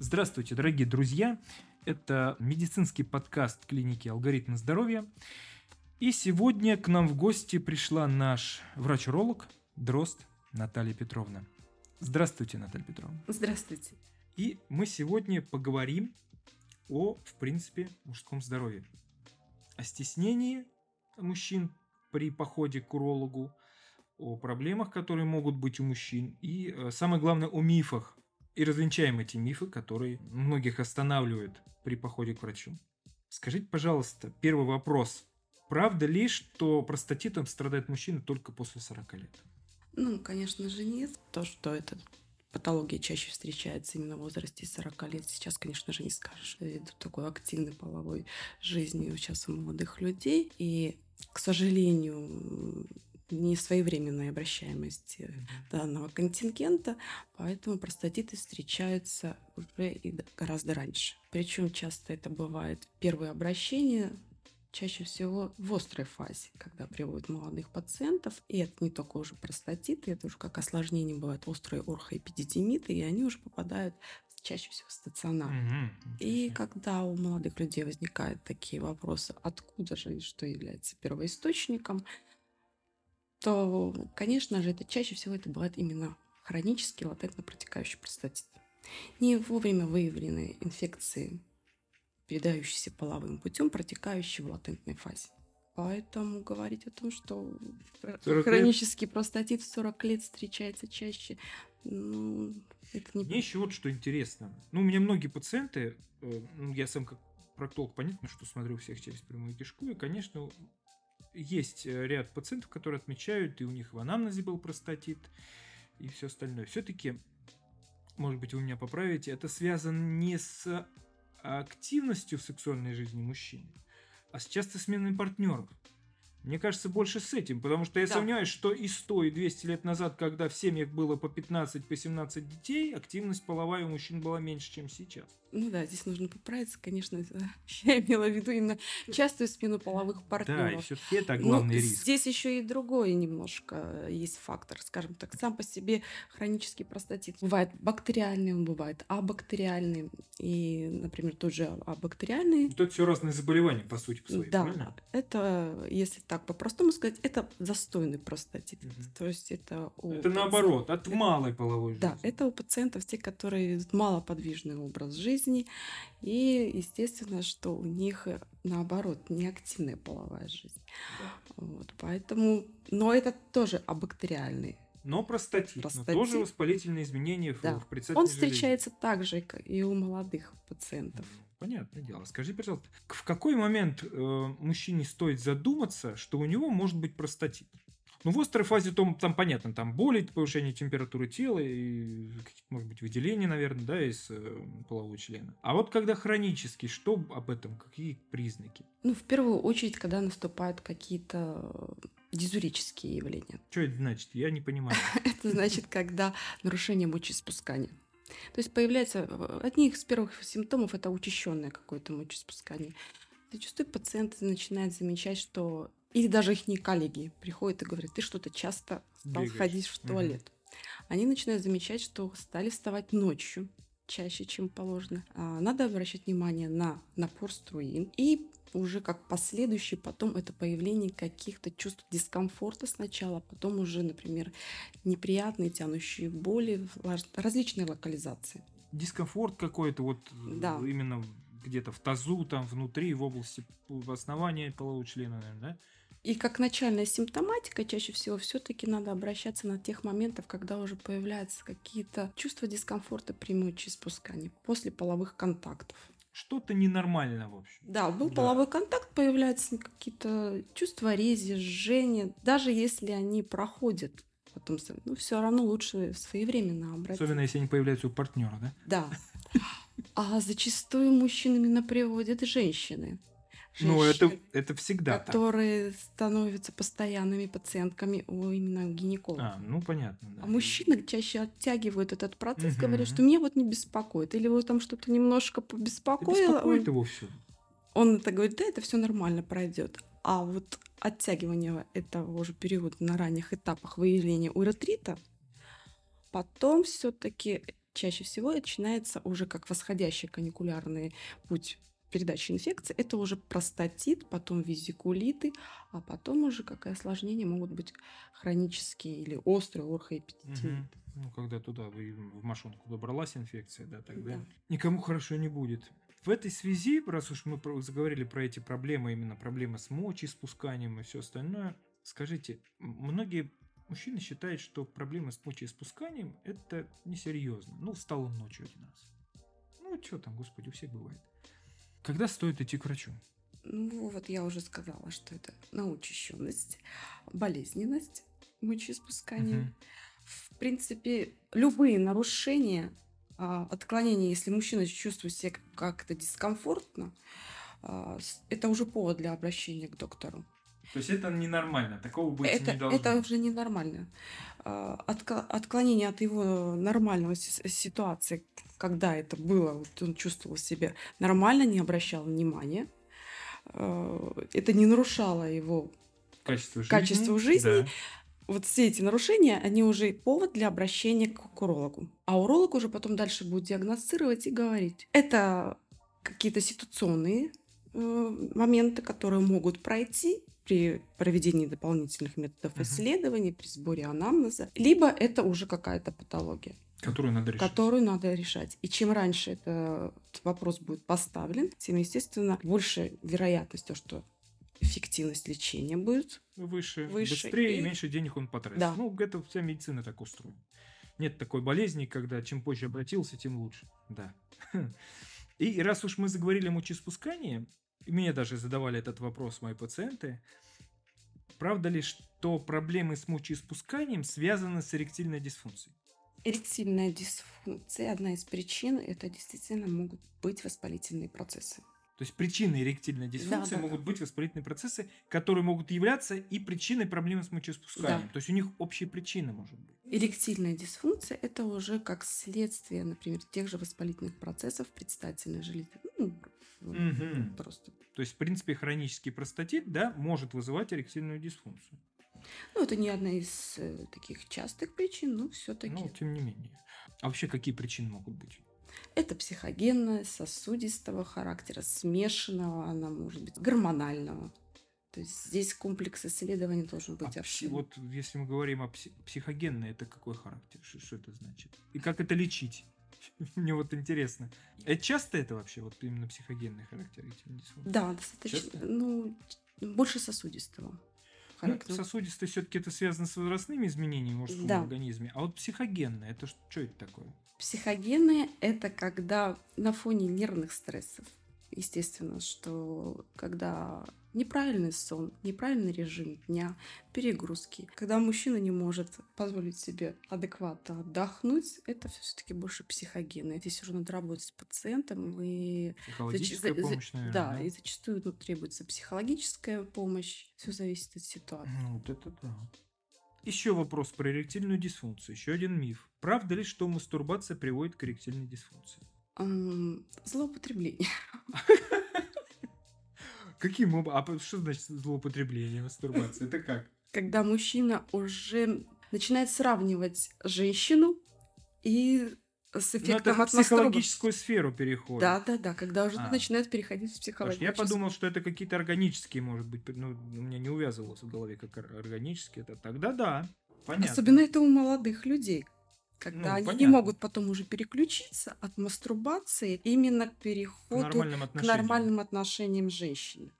Здравствуйте, дорогие друзья! Это медицинский подкаст клиники «Алгоритмы здоровья». И сегодня к нам в гости пришла наш врач-уролог Дрозд Наталья Петровна. Здравствуйте, Наталья Петровна. Здравствуйте. И мы сегодня поговорим о, в принципе, мужском здоровье. О стеснении мужчин при походе к урологу, о проблемах, которые могут быть у мужчин, и э, самое главное, о мифах. И развенчаем эти мифы, которые многих останавливают при походе к врачу. Скажите, пожалуйста, первый вопрос. Правда ли, что простатитом страдают мужчины только после 40 лет? Ну, конечно же, нет. То, что эта патология чаще встречается именно в возрасте 40 лет, сейчас, конечно же, не скажешь. Ввиду такой активной половой жизни сейчас у молодых людей. И, к сожалению, несвоевременной обращаемости mm-hmm. данного контингента, поэтому простатиты встречаются уже и гораздо раньше. Причем часто это бывает первое обращение, чаще всего в острой фазе, когда приводят молодых пациентов. И это не только уже простатиты, это уже как осложнение бывают острые орхоэпидидимиты, и они уже попадают чаще всего в стационар. Мгм. И когда у молодых людей возникают такие вопросы, откуда же и что является первоисточником, то, конечно же, это чаще всего это бывает именно хронический латентно протекающий простатит. Не вовремя выявленные инфекции, передающиеся половым путем, протекающие в латентной фазе. Поэтому говорить о том, что 40 лет? хронический простатит в 40 лет встречается чаще, ну, это не... Мне еще вот что интересно. Ну, у меня многие пациенты, э, ну, я сам как проктолог, понятно, что смотрю всех через прямую кишку, и, конечно, есть э, ряд пациентов, которые отмечают, и у них в анамнезе был простатит, и все остальное. Все-таки, может быть, вы меня поправите, это связано не с активностью в сексуальной жизни мужчины, а с часто сменой партнеров. Мне кажется, больше с этим, потому что я Да. сомневаюсь, что и 100, и 200 лет назад, когда в семьях было по 15, по 17 детей, активность половая у мужчин была меньше, чем сейчас. Ну да, здесь нужно поправиться, конечно. Я имела в виду именно частую смену половых Да, и партнеров. все-таки это Ну, главный риск. Здесь еще и другой немножко есть фактор, скажем так, сам по себе хронический простатит. Бывает бактериальный, он бывает абактериальный. И, например, тот же абактериальный, Тут все разные заболевания, по сути, по своей, да, правильно? это, если так по-простому сказать, это застойный простатит. Мгм. То есть это у Это наоборот, от малой половой жизни. Да, это у пациентов те, которые ведут малоподвижный образ жизни, и естественно, что у них э, наоборот неактивная половая жизнь. Вот, поэтому, но это тоже абактериальный. Но простатит, но Простатит. тоже воспалительные изменения в, Да. в предстательной Он железе. встречается также как и у молодых пациентов. Понятное дело. Скажи, пожалуйста, в какой момент э, мужчине стоит задуматься, что у него может быть простатит? Ну, в острой фазе там, там понятно, там боли, повышение температуры тела и может быть, выделения, наверное, да, из э, полового члена. А вот когда хронический, что об этом, какие признаки? Ну, в первую очередь, когда наступают какие-то э, дизурические явления. Что это значит? Я не понимаю. Это значит, когда нарушение мочеиспускания. То есть появляется э, одни из первых симптомов это учащенное какое-то мочеиспускание. Зачастую пациенты начинают замечать, что или даже их коллеги приходят и говорят, ты что-то часто стал Бегаешь. ходить в туалет. Они начинают замечать, что стали вставать ночью чаще, чем положено. А, Надо обращать внимание на напор струин и уже как последующий потом это появление каких-то чувств дискомфорта сначала, потом уже, например, неприятные тянущие боли в различные локализации. Дискомфорт какой-то вот э, Да. именно где-то в тазу, там внутри, в области основания полового члена, наверное, да? И как начальная симптоматика, чаще всего все-таки надо обращаться на тех моментов, когда уже появляются какие-то чувства дискомфорта при мочеиспускании после половых контактов. Что-то ненормально, в общем. Да, был Да. половой контакт, появляются какие-то чувства рези, жжения, даже если они проходят. Потом, ну, все равно лучше своевременно обратиться. Особенно, если они появляются у партнера, да? Да. А зачастую мужчин именно приводят женщины. Ну, это, это всегда так. которые становятся постоянными пациентками у именно гинеколога. А, ну понятно, да. А мужчины чаще оттягивают этот процесс, Мгм. говорят, что меня вот не беспокоит. Или его там что-то немножко Да побеспокоило. беспокоит Он, его все. он это говорит, да, это все нормально пройдет. А вот оттягивание этого уже периода на ранних этапах выявления уретрита, потом все-таки чаще всего начинается уже как восходящий каникулярный путь передачи инфекции. Это уже простатит, потом визикулиты, а потом уже какое осложнения могут быть хронические или острые орхоэпитетиты. Мгм. Ну, когда туда вы в мошонку добралась инфекция, да, тогда Да. никому хорошо не будет. В этой связи, раз уж мы заговорили про эти проблемы, именно проблемы с мочеиспусканием и все остальное, скажите, многие мужчины считают, что проблемы с мочеиспусканием это несерьезно. Ну, встал он ночью один раз. Ну, что там, господи, у всех бывает. Когда стоит идти к врачу? Ну, вот я уже сказала, что это научащенность, болезненность мочеиспускания. Мгм. В принципе, любые нарушения, а, отклонения, если мужчина чувствует себя как- как-то дискомфортно, а, это уже повод для обращения к доктору. То есть это ненормально, такого быть это, не должно. это уже ненормально. А, Отклонение от его нормального си- ситуации, когда это было, вот он чувствовал себя нормально, не обращал внимания, а, это не нарушало его Качество жизни. качество жизни. да. вот все эти нарушения, они уже повод для обращения к урологу. А уролог уже потом дальше будет диагностировать и говорить. Это какие-то ситуационные э, моменты, которые могут пройти при проведении дополнительных методов Мгм. исследований, при сборе анамнеза, либо это уже какая-то патология, Которую надо решить. которую надо решать. И чем раньше это, этот вопрос будет поставлен, тем, естественно, больше вероятность, то, что эффективность лечения будет выше, Выше быстрее и и- меньше денег он потратит. Да. Ну, это вся медицина так устроена. Нет такой болезни, когда чем позже обратился, тем лучше. Да. И раз уж мы заговорили о мочеиспускании, и мне даже задавали этот вопрос мои пациенты, правда ли, что проблемы с мочеиспусканием связаны с эректильной дисфункцией? Эректильная дисфункция, одна из причин, это действительно могут быть воспалительные процессы. То есть причиной эректильной дисфункции да, могут быть воспалительные процессы, которые могут являться и причиной проблемы с мочеиспусканием. Да. То есть у них общая причина может быть. Эректильная дисфункция – это уже как следствие, например, тех же воспалительных процессов предстательной железы. Ну, Мгм. просто. То есть, в принципе, хронический простатит, да, может вызывать эректильную дисфункцию. Ну, это не одна из э, таких частых причин, но все-таки. Но, тем не менее. А вообще, какие причины могут быть? Это психогенная, сосудистого характера, смешанного, она может быть гормонального. То есть здесь комплекс исследований должен быть А пси- вот если мы говорим о пси- психогенной, это какой характер? Что, что это значит? И как это лечить? Мне вот интересно. Это часто это вообще, вот именно психогенный характер? Да, достаточно. Часто? Ну, больше сосудистого Ну, характера. сосудистый все-таки это связано с возрастными изменениями в мужском Да. организме. А вот психогенная, это что это такое? Психогенные – это когда на фоне нервных стрессов, естественно, что когда неправильный сон, неправильный режим дня, перегрузки, когда мужчина не может позволить себе адекватно отдохнуть, это все-таки больше психогенные. Здесь уже надо работать с пациентом и Психологическая за- за- помощь, наверное, да, и зачастую тут требуется психологическая помощь. Все зависит от ситуации. Ну, вот это да. Еще вопрос про эректильную дисфункцию. Еще один миф. Правда ли, что мастурбация приводит к эректильной дисфункции? Злоупотребление. Каким образом? А что значит злоупотребление мастурбации? Это как? когда мужчина уже начинает сравнивать женщину и с Ну, это эффектом в психологическую сферу переходит. Да, да, да, когда уже А. начинает переходить в психологическую. я подумал, что это какие-то органические, может быть, ну, у меня не увязывалось в голове, как ор- органические. Это тогда да, понятно. Особенно это у молодых людей. Когда Ну, они не понятно. могут потом уже переключиться от мастурбации именно к к переходу нормальным к отношениям. нормальным отношениям женщины.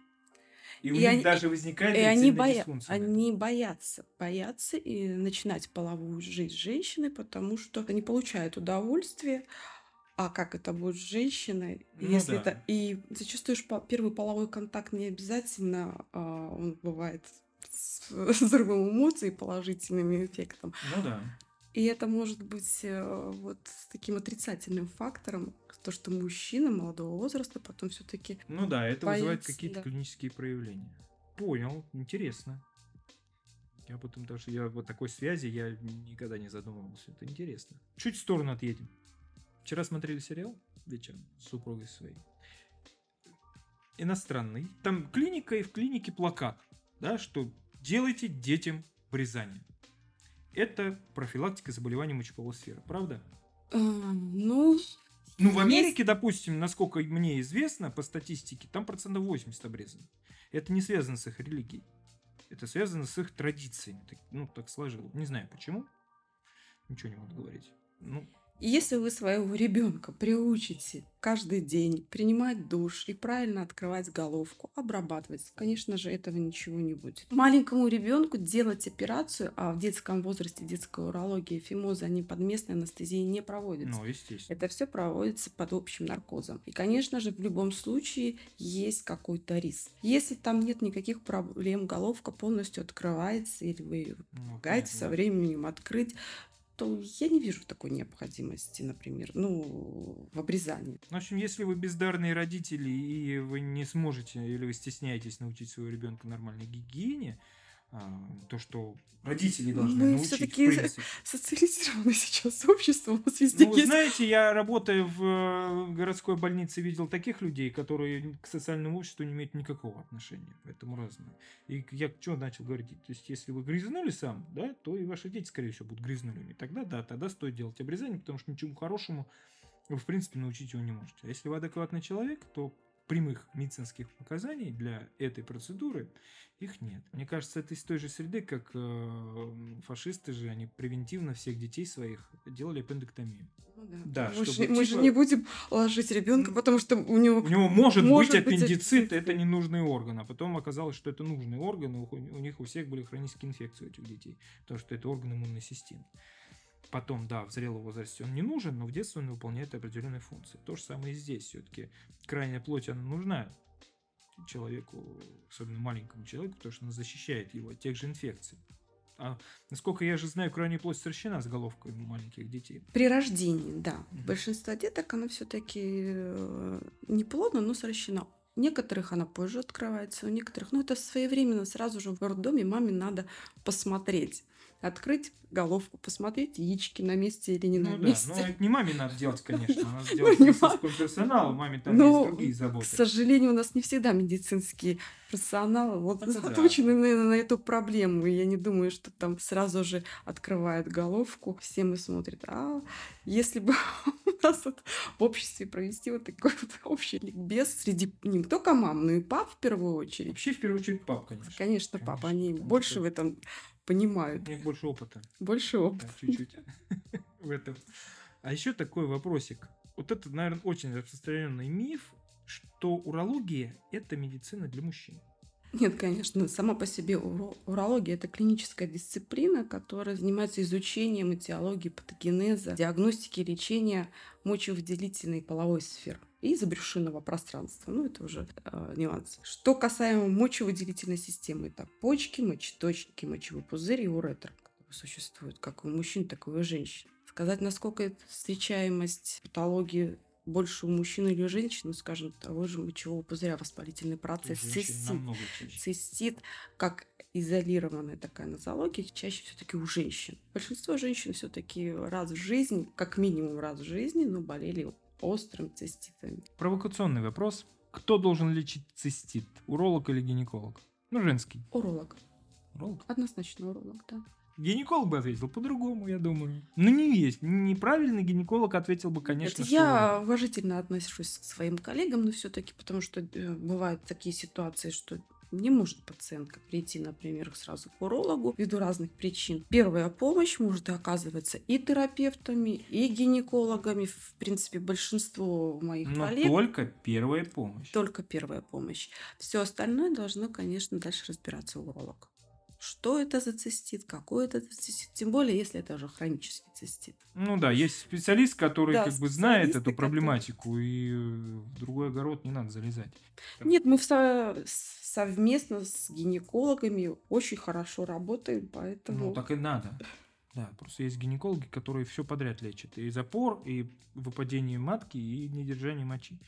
И у и них они- даже возникает И они, боя... они боятся, боятся и начинать половую жизнь с женщиной, потому что они получают удовольствие. А как это будет с женщиной, Ну если да. это и зачастую первый половой контакт не обязательно, а, он бывает с взрывом эмоций и положительным эффектом. Ну да. И это может быть э, вот с таким отрицательным фактором, то, что мужчина молодого возраста потом все-таки Ну да, это вызывает Боится, какие-то да. клинические проявления. Понял, интересно. Я об этом даже, я вот такой связи я никогда не задумывался. Это интересно. Чуть в сторону отъедем. Вчера смотрели сериал вечером с супругой своей. Иностранный. Там клиника и в клинике плакат, да, что делайте детям врезание. Это профилактика заболеваний мочеполой сферы, правда? А, ну, Ну, в Америке, допустим, насколько мне известно, по статистике, там процентов 80 обрезано. Это не связано с их религией. Это связано с их традициями. Ну, так сложилось. Не знаю почему. Ничего не могу говорить. Ну, И Если вы своего ребенка приучите каждый день принимать душ и правильно открывать головку, обрабатывать, конечно же, этого ничего не будет. Маленькому ребенку делать операцию, а в детском возрасте детская урология, фимоза, они под местной анестезией не проводятся. ну, естественно. Это все проводится под общим наркозом. И, конечно же, в любом случае есть какой-то риск. Если там нет никаких проблем, головка полностью открывается, или вы Ну, помогаете со временем открыть, то я не вижу такой необходимости, например, ну, в обрезании. В общем, если вы бездарные родители и вы не сможете или вы стесняетесь научить своего ребенка нормальной гигиене, то, что родители должны Мы научить, всё-таки в принципе. Социализированное сейчас общество у нас везде Ну, есть. знаете, я работая в э, городской больнице видел таких людей, которые к социальному обществу не имеют никакого отношения, поэтому разные. И я что начал говорить? То есть, если вы грязнули сам, да, то и ваши дети, скорее всего, будут грязнулями. Тогда да, тогда стоит делать обрезание, потому что ничему хорошему вы, в принципе, научить его не можете. А если вы адекватный человек, то прямых медицинских показаний для этой процедуры их нет. Мне кажется, это из той же среды, как э, фашисты же, они превентивно всех детей своих делали аппендэктомию. Ну да. Да, мы, чтобы же, мы же типа- не будем ложить ребенка, потому что у него... У него может, Может быть быть аппендицит, аппендицит. это ненужный орган. А потом оказалось, что это нужный орган, и у, у них у всех были хронические инфекции у этих детей, потому что это орган иммунной системы. Потом, да, в зрелом возрасте он не нужен, но в детстве он выполняет определенные функции. То же самое и здесь. Все-таки крайняя плоть, она нужна человеку, особенно маленькому человеку, потому что она защищает его от тех же инфекций. А насколько я же знаю, крайняя плоть сращена с головкой маленьких детей. При рождении, да. Мгм. Большинство деток, она все-таки не плотно, но сращена. У некоторых она позже открывается, у некоторых, ну это своевременно, сразу же в роддоме маме надо посмотреть. Открыть головку, посмотреть, яички на месте или не Ну на да, месте. но это не маме надо делать, конечно, надо Ну, делать медицинскому персоналу, маме там Ну, есть другие К заботы. сожалению, у нас не всегда медицинские персоналы вот заточены на, эту проблему. Я не думаю, что там сразу же открывают головку, все мы смотрят. А если бы у нас в обществе провести вот такой вот общий ликбез среди не только мам, но и пап в первую очередь. Вообще, в первую очередь, пап, конечно. Конечно, пап, они больше в этом понимают, У них больше опыта. больше Да, опыта. чуть-чуть в этом. А еще такой вопросик. Вот это, наверное, очень распространенный миф, что урология – это медицина для мужчин. Нет, конечно, сама по себе уро- урология это клиническая дисциплина, которая занимается изучением этиологии, патогенеза, диагностики и лечения мочевыделительной половой сферы и забрюшинного пространства. Ну, это уже э, нюансы. Что касаемо мочевыделительной системы, это почки, мочеточники, мочевой пузырь и уретр, которые существуют как у мужчин, так и у женщин. Сказать, насколько встречаемость патологии больше у мужчин или женщин, скажем, того же мочевого пузыря, воспалительный процесс, цистит, цистит, как изолированная такая нозология, чаще все-таки у женщин. Большинство женщин все-таки раз в жизни, как минимум раз в жизни, но болели острым циститами. Провокационный вопрос. Кто должен лечить цистит? Уролог или гинеколог? Ну, женский. Уролог. Уролог. Однозначно уролог, да. Гинеколог бы ответил по-другому, я думаю. Ну, не есть. Неправильный гинеколог ответил бы, конечно, Это что... я уважительно отношусь к своим коллегам, но все-таки, потому что э, бывают такие ситуации, что не может пациентка прийти, например, сразу к урологу ввиду разных причин. Первая помощь может оказываться и терапевтами, и гинекологами. В принципе, большинство моих Но коллег только первая помощь. только первая помощь. Все остальное должно, конечно, дальше разбираться уролог. Что это за цистит, какой это цистит, тем более, если это уже хронический цистит. Ну да, есть специалист, который Да, как бы знает эту проблематику, и э, в другой огород не надо залезать. Нет, мы в со- совместно с гинекологами очень хорошо работаем, поэтому... Ну, так и надо. Да, просто есть гинекологи, которые все подряд лечат. И запор, и выпадение матки, и недержание мочи.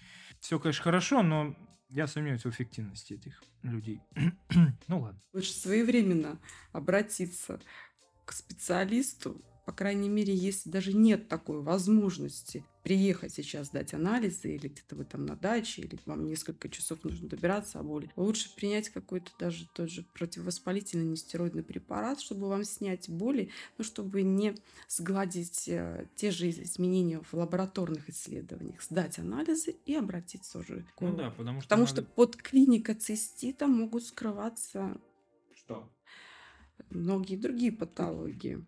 Все, конечно, хорошо, но я сомневаюсь в эффективности этих людей. ну ладно. Лучше своевременно обратиться к специалисту, по крайней мере, если даже нет такой возможности приехать сейчас сдать анализы, или где-то вы там на даче, или вам несколько часов нужно добираться о боли, лучше принять какой-то даже тот же противовоспалительный нестероидный препарат, чтобы вам снять боли, но чтобы не сгладить э, те же изменения в лабораторных исследованиях, сдать анализы и обратиться уже к Ну да, потому что Потому надо- что под клиника цистита могут скрываться Что? многие другие патологии.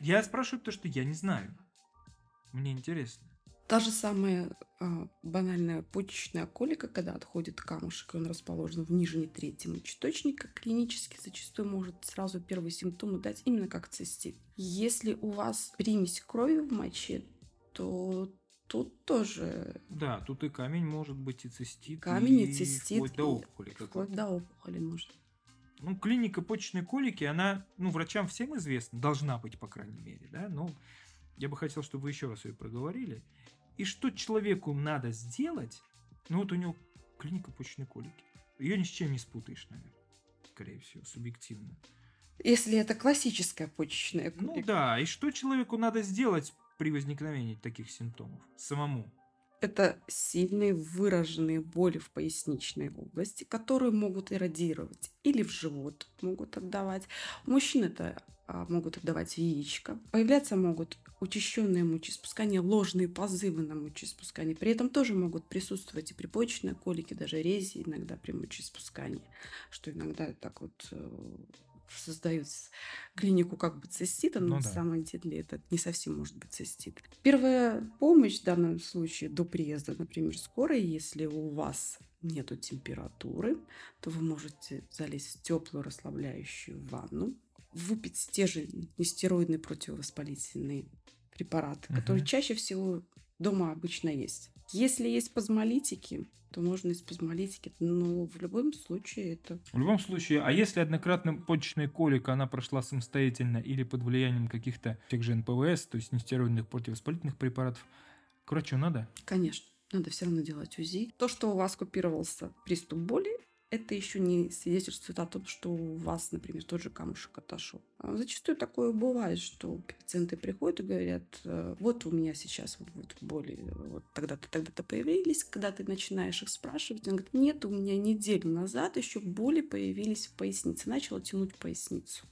Я спрашиваю то, что я не знаю. Мне интересно. Та же самая а, банальная почечная колика, когда отходит камушек, и он расположен в нижней трети мочеточника, клинически зачастую может сразу первые симптомы дать именно как цистит. Если у вас примесь крови в моче, то тут тоже Да, тут и камень может быть, и цистит. камень и цистит, Вплоть до и опухоли. вплоть какой-то. до опухоли может. Ну, клиника почечной колики, она, ну, врачам всем известна, должна быть, по крайней мере, да, но я бы хотел, чтобы вы еще раз ее проговорили. И что человеку надо сделать, ну, вот у него клиника почечной колики. Ее ни с чем не спутаешь, наверное, скорее всего, субъективно. Если это классическая почечная Ну колика. да, и что человеку надо сделать при возникновении таких симптомов? Самому. Это сильные выраженные боли в поясничной области, которые могут иррадировать или в живот могут отдавать. У мужчин это а, могут отдавать яичко. Появляться могут учащенные мочеиспускания, ложные позывы на мочеиспускание. При этом тоже могут присутствовать и при почечной колике, даже рези иногда при мочеиспускании, что иногда так вот э, создают клинику как бы цистита, но Ну на да. самом деле это не совсем может быть цистит. Первая помощь в данном случае до приезда, например, скорой, если у вас нету температуры, то вы можете залезть в теплую расслабляющую ванну, выпить те же нестероидные противовоспалительные препараты, которые Мгм. чаще всего дома обычно есть. Если есть спазмолитики, то можно и спазмолитики, но в любом случае это В любом случае, а если однократно почечная колика, она прошла самостоятельно или под влиянием каких-то тех же НПВС, то есть нестероидных противовоспалительных препаратов, к врачу надо? Конечно, надо все равно делать УЗИ. То, что у вас купировался приступ боли, это еще не свидетельствует о том, что у вас, например, тот же камушек отошел. А Зачастую такое бывает, что пациенты приходят и говорят, «Э, вот у меня сейчас вот, боли, вот тогда-то, тогда-то появились, когда ты начинаешь их спрашивать, он говорит, нет, у меня неделю назад еще боли появились в пояснице, начала тянуть поясницу.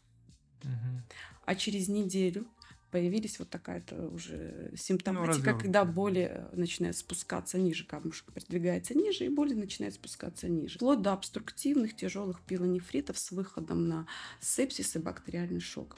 Мгм. А через неделю появились вот такая-то уже симптоматика, развернутая, когда да. боли начинают спускаться ниже, камушек продвигается ниже, и боли начинают спускаться ниже. Вплоть до обструктивных тяжелых пилонефритов с выходом на сепсис и бактериальный шок.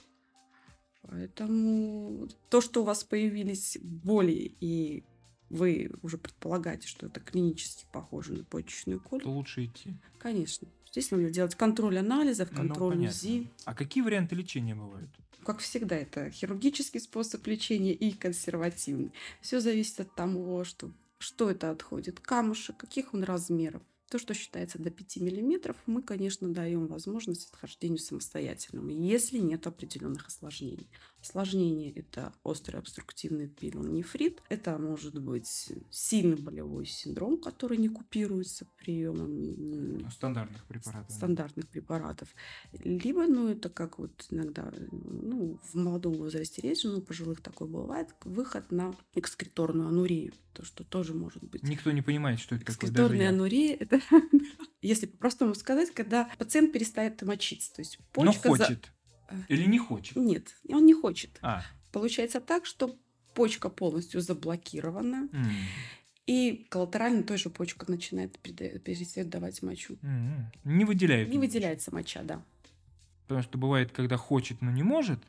Поэтому то, что у вас появились боли, и вы уже предполагаете, что это клинически похоже на почечную колику, То лучше идти. конечно. Здесь надо делать контроль анализов, Ну, контроль понятно. УЗИ. А какие варианты лечения бывают? Как всегда, это хирургический способ лечения и консервативный. Все зависит от того, что, что это отходит, камушек, каких он размеров. То, что считается до 5 мм, мы, конечно, даем возможность отхождению самостоятельному, если нет определенных осложнений. Осложнение – это острый обструктивный пилонефрит. Это может быть сильный болевой синдром, который не купируется приемом Ну, Стандартных препаратов. стандартных препаратов. Либо, ну, это как вот иногда, ну, в молодом возрасте реже, но у пожилых такое бывает, выход на экскреторную анурию, то, что тоже может быть. Никто не понимает, что это такое. Экскреторная анурия – это, если по-простому сказать, когда пациент перестает мочиться, то есть Но почка... за- хочет. Или не хочет. Нет, он не хочет. А, Получается так, что почка полностью заблокирована, м, и коллатерально тоже почка начинает перестает давать мочу. м, не выделяют. Не выделяется моча, да. Потому что бывает, когда хочет, но не может.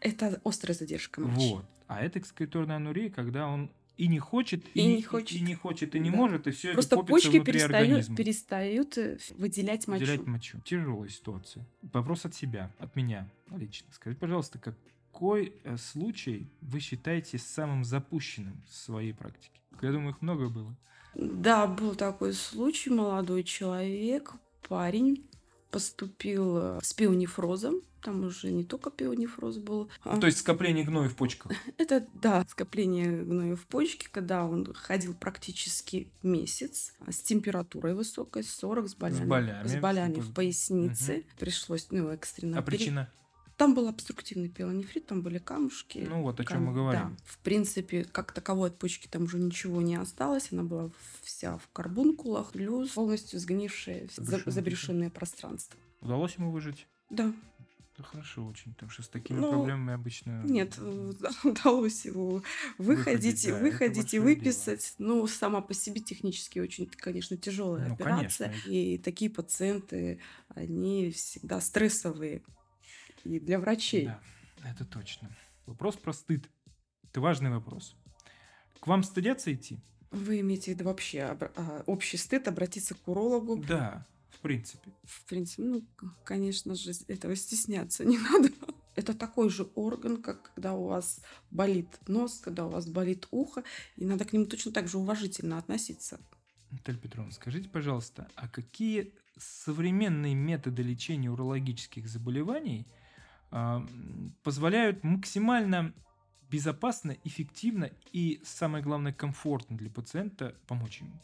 Это острая задержка мочи. Вот. А это экскреторная анурия, когда он и не хочет, И и, не хочет. и не хочет, и не Да. может, и все Просто это копится почки перестают, перестают э, выделять мочу. Выделять мочу. Тяжелая ситуация. Вопрос от себя, от меня лично. Скажите, пожалуйста, какой э, случай вы считаете самым запущенным в своей практике? Я думаю, их много было. Да, был такой случай. Молодой человек, парень, поступил э, с пионефрозом. Там уже не только пионефроз был. а То есть скопление гноя в почках. Это, да, скопление гноя в почке, когда он ходил практически месяц с температурой высокой, 40, с болями, болями, с болями с- в пояснице. Пришлось, ну, экстренно А пере- причина? Там был обструктивный пилонефрит, там были камушки. Ну вот, о чем Кам- мы говорим. Да, в принципе, как таковой от почки там уже ничего не осталось. Она была вся в карбункулах, плюс полностью сгнившее за- Заброшенное заброшенное пространство. Удалось ему выжить? Да, Да хорошо очень, потому что с такими Ну, проблемами обычно... нет, удалось его выходить, Выходить, да, это выходить и выписать. Ну, сама по себе технически очень, конечно, тяжелая Ну, операция. конечно. И такие пациенты, они всегда стрессовые и для врачей. Да, это точно. Вопрос про стыд. Это важный вопрос. К вам стыдятся идти? Вы имеете в виду вообще обра- а, общий стыд обратиться к урологу? Да, в принципе. В принципе, ну, конечно же, этого стесняться не надо. Это такой же орган, как когда у вас болит нос, когда у вас болит ухо, и надо к нему точно так же уважительно относиться. Наталья Петровна, скажите, пожалуйста, а какие современные методы лечения урологических заболеваний м, позволяют максимально безопасно, эффективно и, самое главное, комфортно для пациента помочь ему?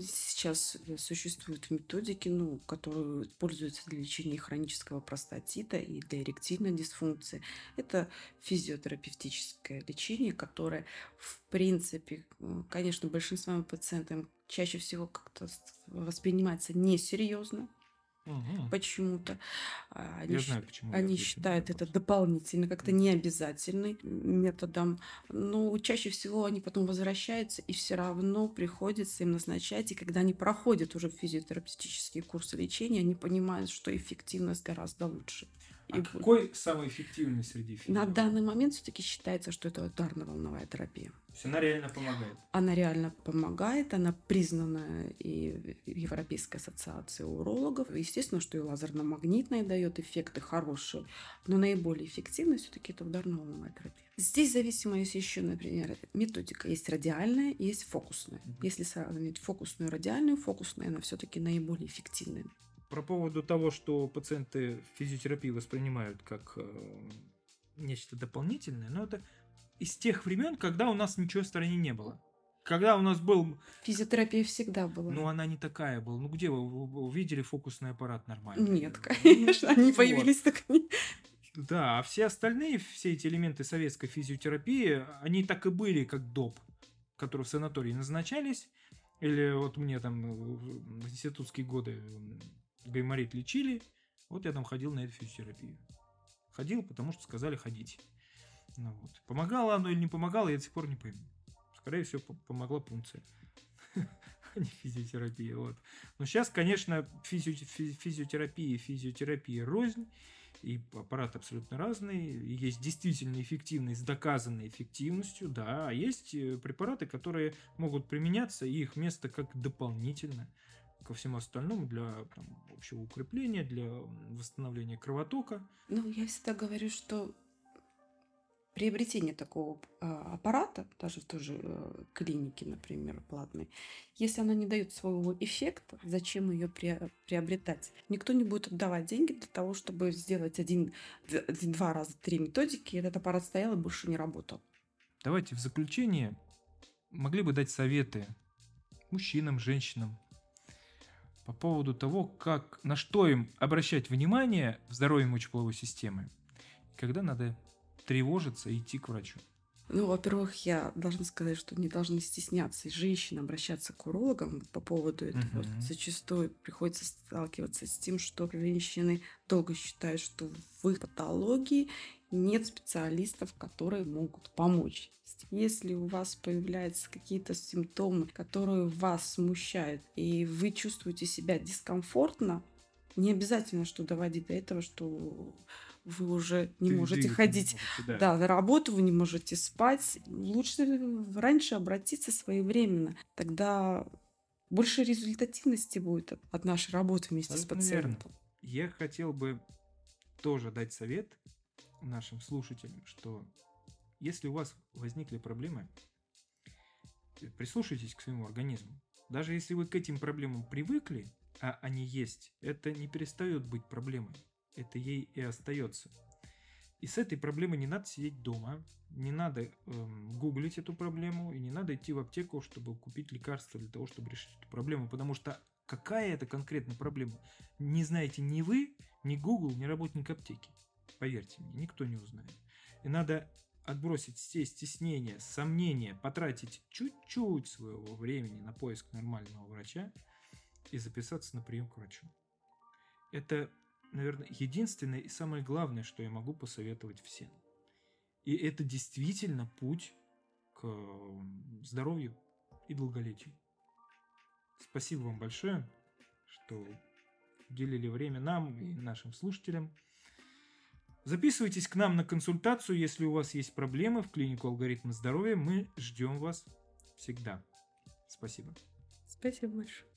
Сейчас э, существуют методики, ну, которые используются для лечения хронического простатита и для эректильной дисфункции. Это физиотерапевтическое лечение, которое, в принципе, э, конечно, большинством пациентов чаще всего как-то воспринимается несерьезно почему-то. А, Они Я знаю, почему. Они считают это дополнительно, как-то необязательным методом. Но чаще всего они потом возвращаются, и все равно приходится им назначать. И когда они проходят уже физиотерапевтические курсы лечения, они понимают, что эффективность гораздо лучше. А И какой самый эффективный среди На физиологов? данный момент все-таки считается, что это ударно-волновая терапия. То есть она реально помогает. Она реально помогает, она признана и Европейской ассоциацией урологов. Естественно, что и лазерно-магнитная дает эффекты хорошие, но наиболее эффективная все-таки это ударно-волновая терапия. Здесь зависимо есть еще, например, методика. Есть радиальная есть фокусная. Мгм. Если сравнивать фокусную и радиальную, фокусная она все-таки наиболее эффективная. Про поводу того, что пациенты физиотерапию воспринимают как э, нечто дополнительное, но это из тех времен, когда у нас ничего в стране не было. Когда у нас был, Физиотерапия всегда была. ну она не такая была. Ну где вы, вы- вы видели фокусный аппарат нормальный? Нет, конечно, они Вот. появились так Да, а все остальные, все эти элементы советской физиотерапии, они так и были, как доп, которые в санатории назначались. Или вот мне там в институтские годы гайморит лечили, вот я там ходил на эту физиотерапию. Ходил, потому что сказали ходить. Ну вот. Помогало оно или не помогало, я до сих пор не пойму. Скорее всего, по- помогла пункция. а не физиотерапия. Вот. Но сейчас, конечно, физио- фи- физиотерапия и физиотерапия рознь, и аппарат абсолютно разный. Есть действительно эффективные с доказанной эффективностью, да, а есть э, препараты, которые могут применяться, и их место как дополнительно ко всему остальному для там, общего укрепления, для восстановления кровотока. Ну, я всегда говорю, что приобретение такого а, аппарата, даже в той же э, клинике, например, платной, если она не дает своего эффекта, зачем ее приобретать? Никто не будет отдавать деньги для того, чтобы сделать один, два раза три методики, и этот аппарат стоял и больше не работал. Давайте в заключение могли бы дать советы мужчинам, женщинам по поводу того, как, на что им обращать внимание в здоровье мочеполовой системы, когда надо тревожиться и идти к врачу. Ну, во-первых, я должна сказать, что не должны стесняться женщины обращаться к урологам по поводу этого. Мгм. Зачастую приходится сталкиваться с тем, что женщины долго считают, что в их патологии нет специалистов, которые могут помочь. Если у вас появляются какие-то симптомы, которые вас смущают, и вы чувствуете себя дискомфортно, не обязательно, что доводить до этого, что вы уже не Ты можете ходить не можете, да. да, на работу вы не можете спать. Лучше раньше обратиться своевременно. Тогда больше результативности будет от, нашей работы вместе Абсолютно с верно. пациентом. Я хотел бы тоже дать совет нашим слушателям, что если у вас возникли проблемы, э, прислушайтесь к своему организму. Даже если вы к этим проблемам привыкли, а они есть, это не перестает быть проблемой. Это ей и остается. И с этой проблемой не надо сидеть дома, не надо эм, гуглить эту проблему, и не надо идти в аптеку, чтобы купить лекарства для того, чтобы решить эту проблему. Потому что какая это конкретно проблема, не знаете ни вы, ни Google, ни работник аптеки. Поверьте мне, никто не узнает. И надо отбросить все стеснения, сомнения, потратить чуть-чуть своего времени на поиск нормального врача и записаться на прием к врачу. Это, наверное, единственное и самое главное, что я могу посоветовать всем. И это действительно путь к здоровью и долголетию. Спасибо вам большое, что уделили время нам и нашим слушателям. Записывайтесь к нам на консультацию, если у вас есть проблемы в клинику алгоритма здоровья. Мы ждем вас всегда. Спасибо. Спасибо большое.